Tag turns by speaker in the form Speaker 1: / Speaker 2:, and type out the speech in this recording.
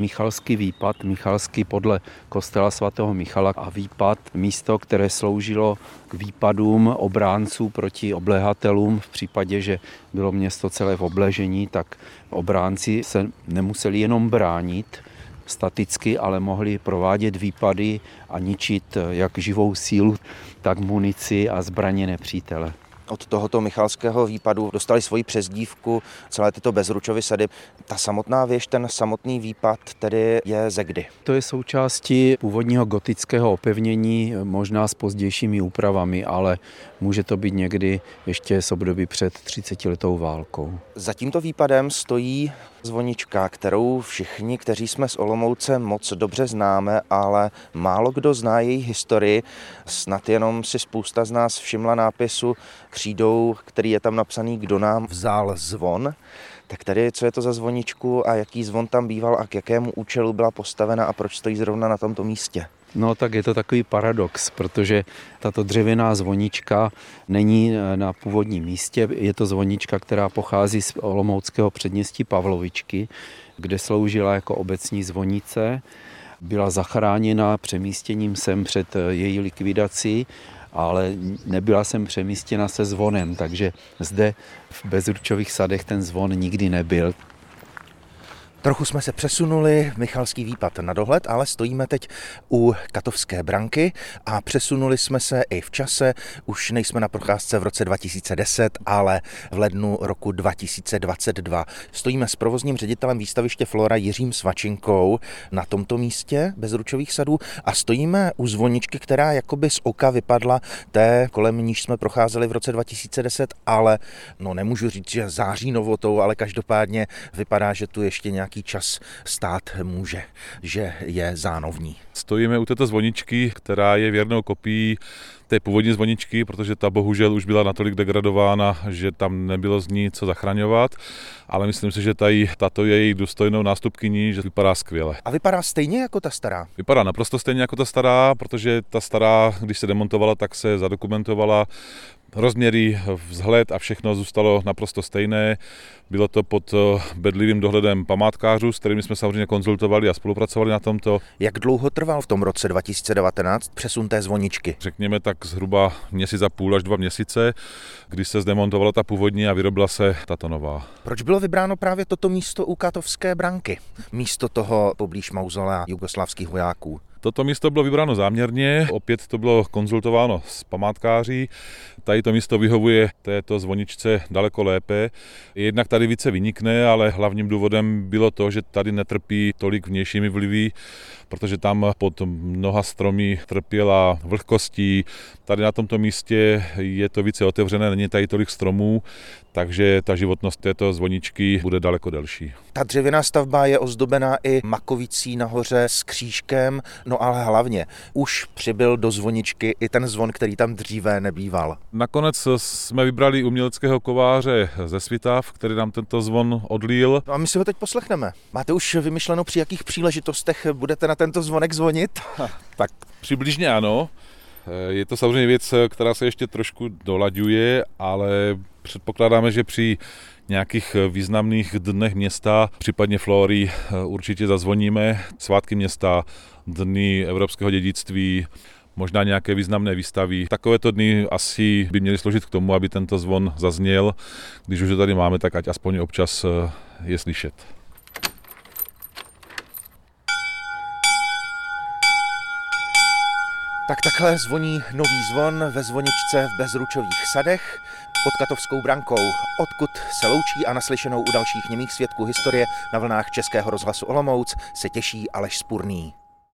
Speaker 1: Michalský výpad, Michalský podle kostela svatého Michala a výpad, místo, které sloužilo k výpadům obránců proti oblehatelům v případě, že bylo město celé v obležení, tak obránci se nemuseli jenom bránit, staticky, ale mohli provádět výpady a ničit jak živou sílu, tak munici a zbraně nepřítele
Speaker 2: od tohoto Michalského výpadu dostali svoji přezdívku celé tyto bezručovy sady. Ta samotná věž, ten samotný výpad tedy je ze kdy?
Speaker 1: To je součástí původního gotického opevnění, možná s pozdějšími úpravami, ale může to být někdy ještě z období před 30 letou válkou.
Speaker 2: Za tímto výpadem stojí zvonička, kterou všichni, kteří jsme z Olomouce, moc dobře známe, ale málo kdo zná její historii. Snad jenom si spousta z nás všimla nápisu křídou, který je tam napsaný, kdo nám vzal zvon. Tak tady, co je to za zvoničku a jaký zvon tam býval a k jakému účelu byla postavena a proč stojí zrovna na tomto místě?
Speaker 1: No tak je to takový paradox, protože tato dřevěná zvonička není eh, na původním místě. Je to zvonička, která pochází z Olomouckého předměstí Pavlovičky, kde sloužila jako obecní zvonice. Byla zachráněna přemístěním sem před eh, její likvidací ale nebyla jsem přemístěna se zvonem, takže zde v Bezručových sadech ten zvon nikdy nebyl.
Speaker 2: Trochu jsme se přesunuli, Michalský výpad na dohled, ale stojíme teď u Katovské branky a přesunuli jsme se i v čase. Už nejsme na procházce v roce 2010, ale v lednu roku 2022. Stojíme s provozním ředitelem výstaviště Flora Jiřím Svačinkou na tomto místě bezručových sadů a stojíme u zvoničky, která jakoby z oka vypadla té, kolem níž jsme procházeli v roce 2010, ale no nemůžu říct, že září novotou, ale každopádně vypadá, že tu ještě nějaký nějaký čas stát může, že je zánovní.
Speaker 3: Stojíme u této zvoničky, která je věrnou kopií té původní zvoničky, protože ta bohužel už byla natolik degradována, že tam nebylo z ní co zachraňovat, ale myslím si, že tady, tato je její důstojnou nástupkyní, že vypadá skvěle.
Speaker 2: A vypadá stejně jako ta stará?
Speaker 3: Vypadá naprosto stejně jako ta stará, protože ta stará, když se demontovala, tak se zadokumentovala rozměry, vzhled a všechno zůstalo naprosto stejné. Bylo to pod eh, bedlivým dohledem památkářů, s kterými jsme samozřejmě konzultovali a spolupracovali na tomto.
Speaker 2: Jak dlouho trval v tom roce 2019 přesun té zvoničky?
Speaker 3: Řekněme tak zhruba měsíc a půl až dva měsíce, kdy se zdemontovala ta původní a vyrobila se tato nová.
Speaker 2: Proč bylo vybráno právě toto místo u Katovské branky? Místo toho poblíž mauzolea jugoslavských vojáků?
Speaker 3: Toto místo bylo vybráno záměrně, opět to bylo konzultováno s památkáři. Tady to místo vyhovuje této zvoničce daleko lépe. Jednak tady více vynikne, ale hlavním důvodem bylo to, že tady netrpí tolik vnějšími vlivy, protože tam pod mnoha stromy trpěla vlhkostí. Tady na tomto místě je to více otevřené, není tady tolik stromů, takže ta životnost této zvoničky bude daleko delší.
Speaker 2: Ta dřevěná stavba je ozdobená i makovicí nahoře s křížkem, no ale hlavně už přibyl do zvoničky i ten zvon, který tam dříve nebýval.
Speaker 3: Nakonec jsme vybrali uměleckého kováře ze Svitav, který nám tento zvon odlíl.
Speaker 2: No a my si ho teď poslechneme. Máte už vymyšleno, při jakých příležitostech budete na tento zvonek zvonit?
Speaker 3: tak přibližně ano. Je to samozřejmě věc, která se ještě trošku dolaďuje, ale předpokládáme, že při nějakých významných dnech města, případně Flory, určitě zazvoníme. Svátky města, dny evropského dědictví, možná nějaké významné výstavy. Takovéto dny asi by měly složit k tomu, aby tento zvon zazněl. Když už ho tady máme, tak ať aspoň občas je slyšet.
Speaker 2: Tak takhle zvoní nový zvon ve zvoničce v Bezručových sadech pod Katovskou brankou, odkud se loučí a naslyšenou u dalších němých svědků historie na vlnách Českého rozhlasu Olomouc se těší Aleš Spurný.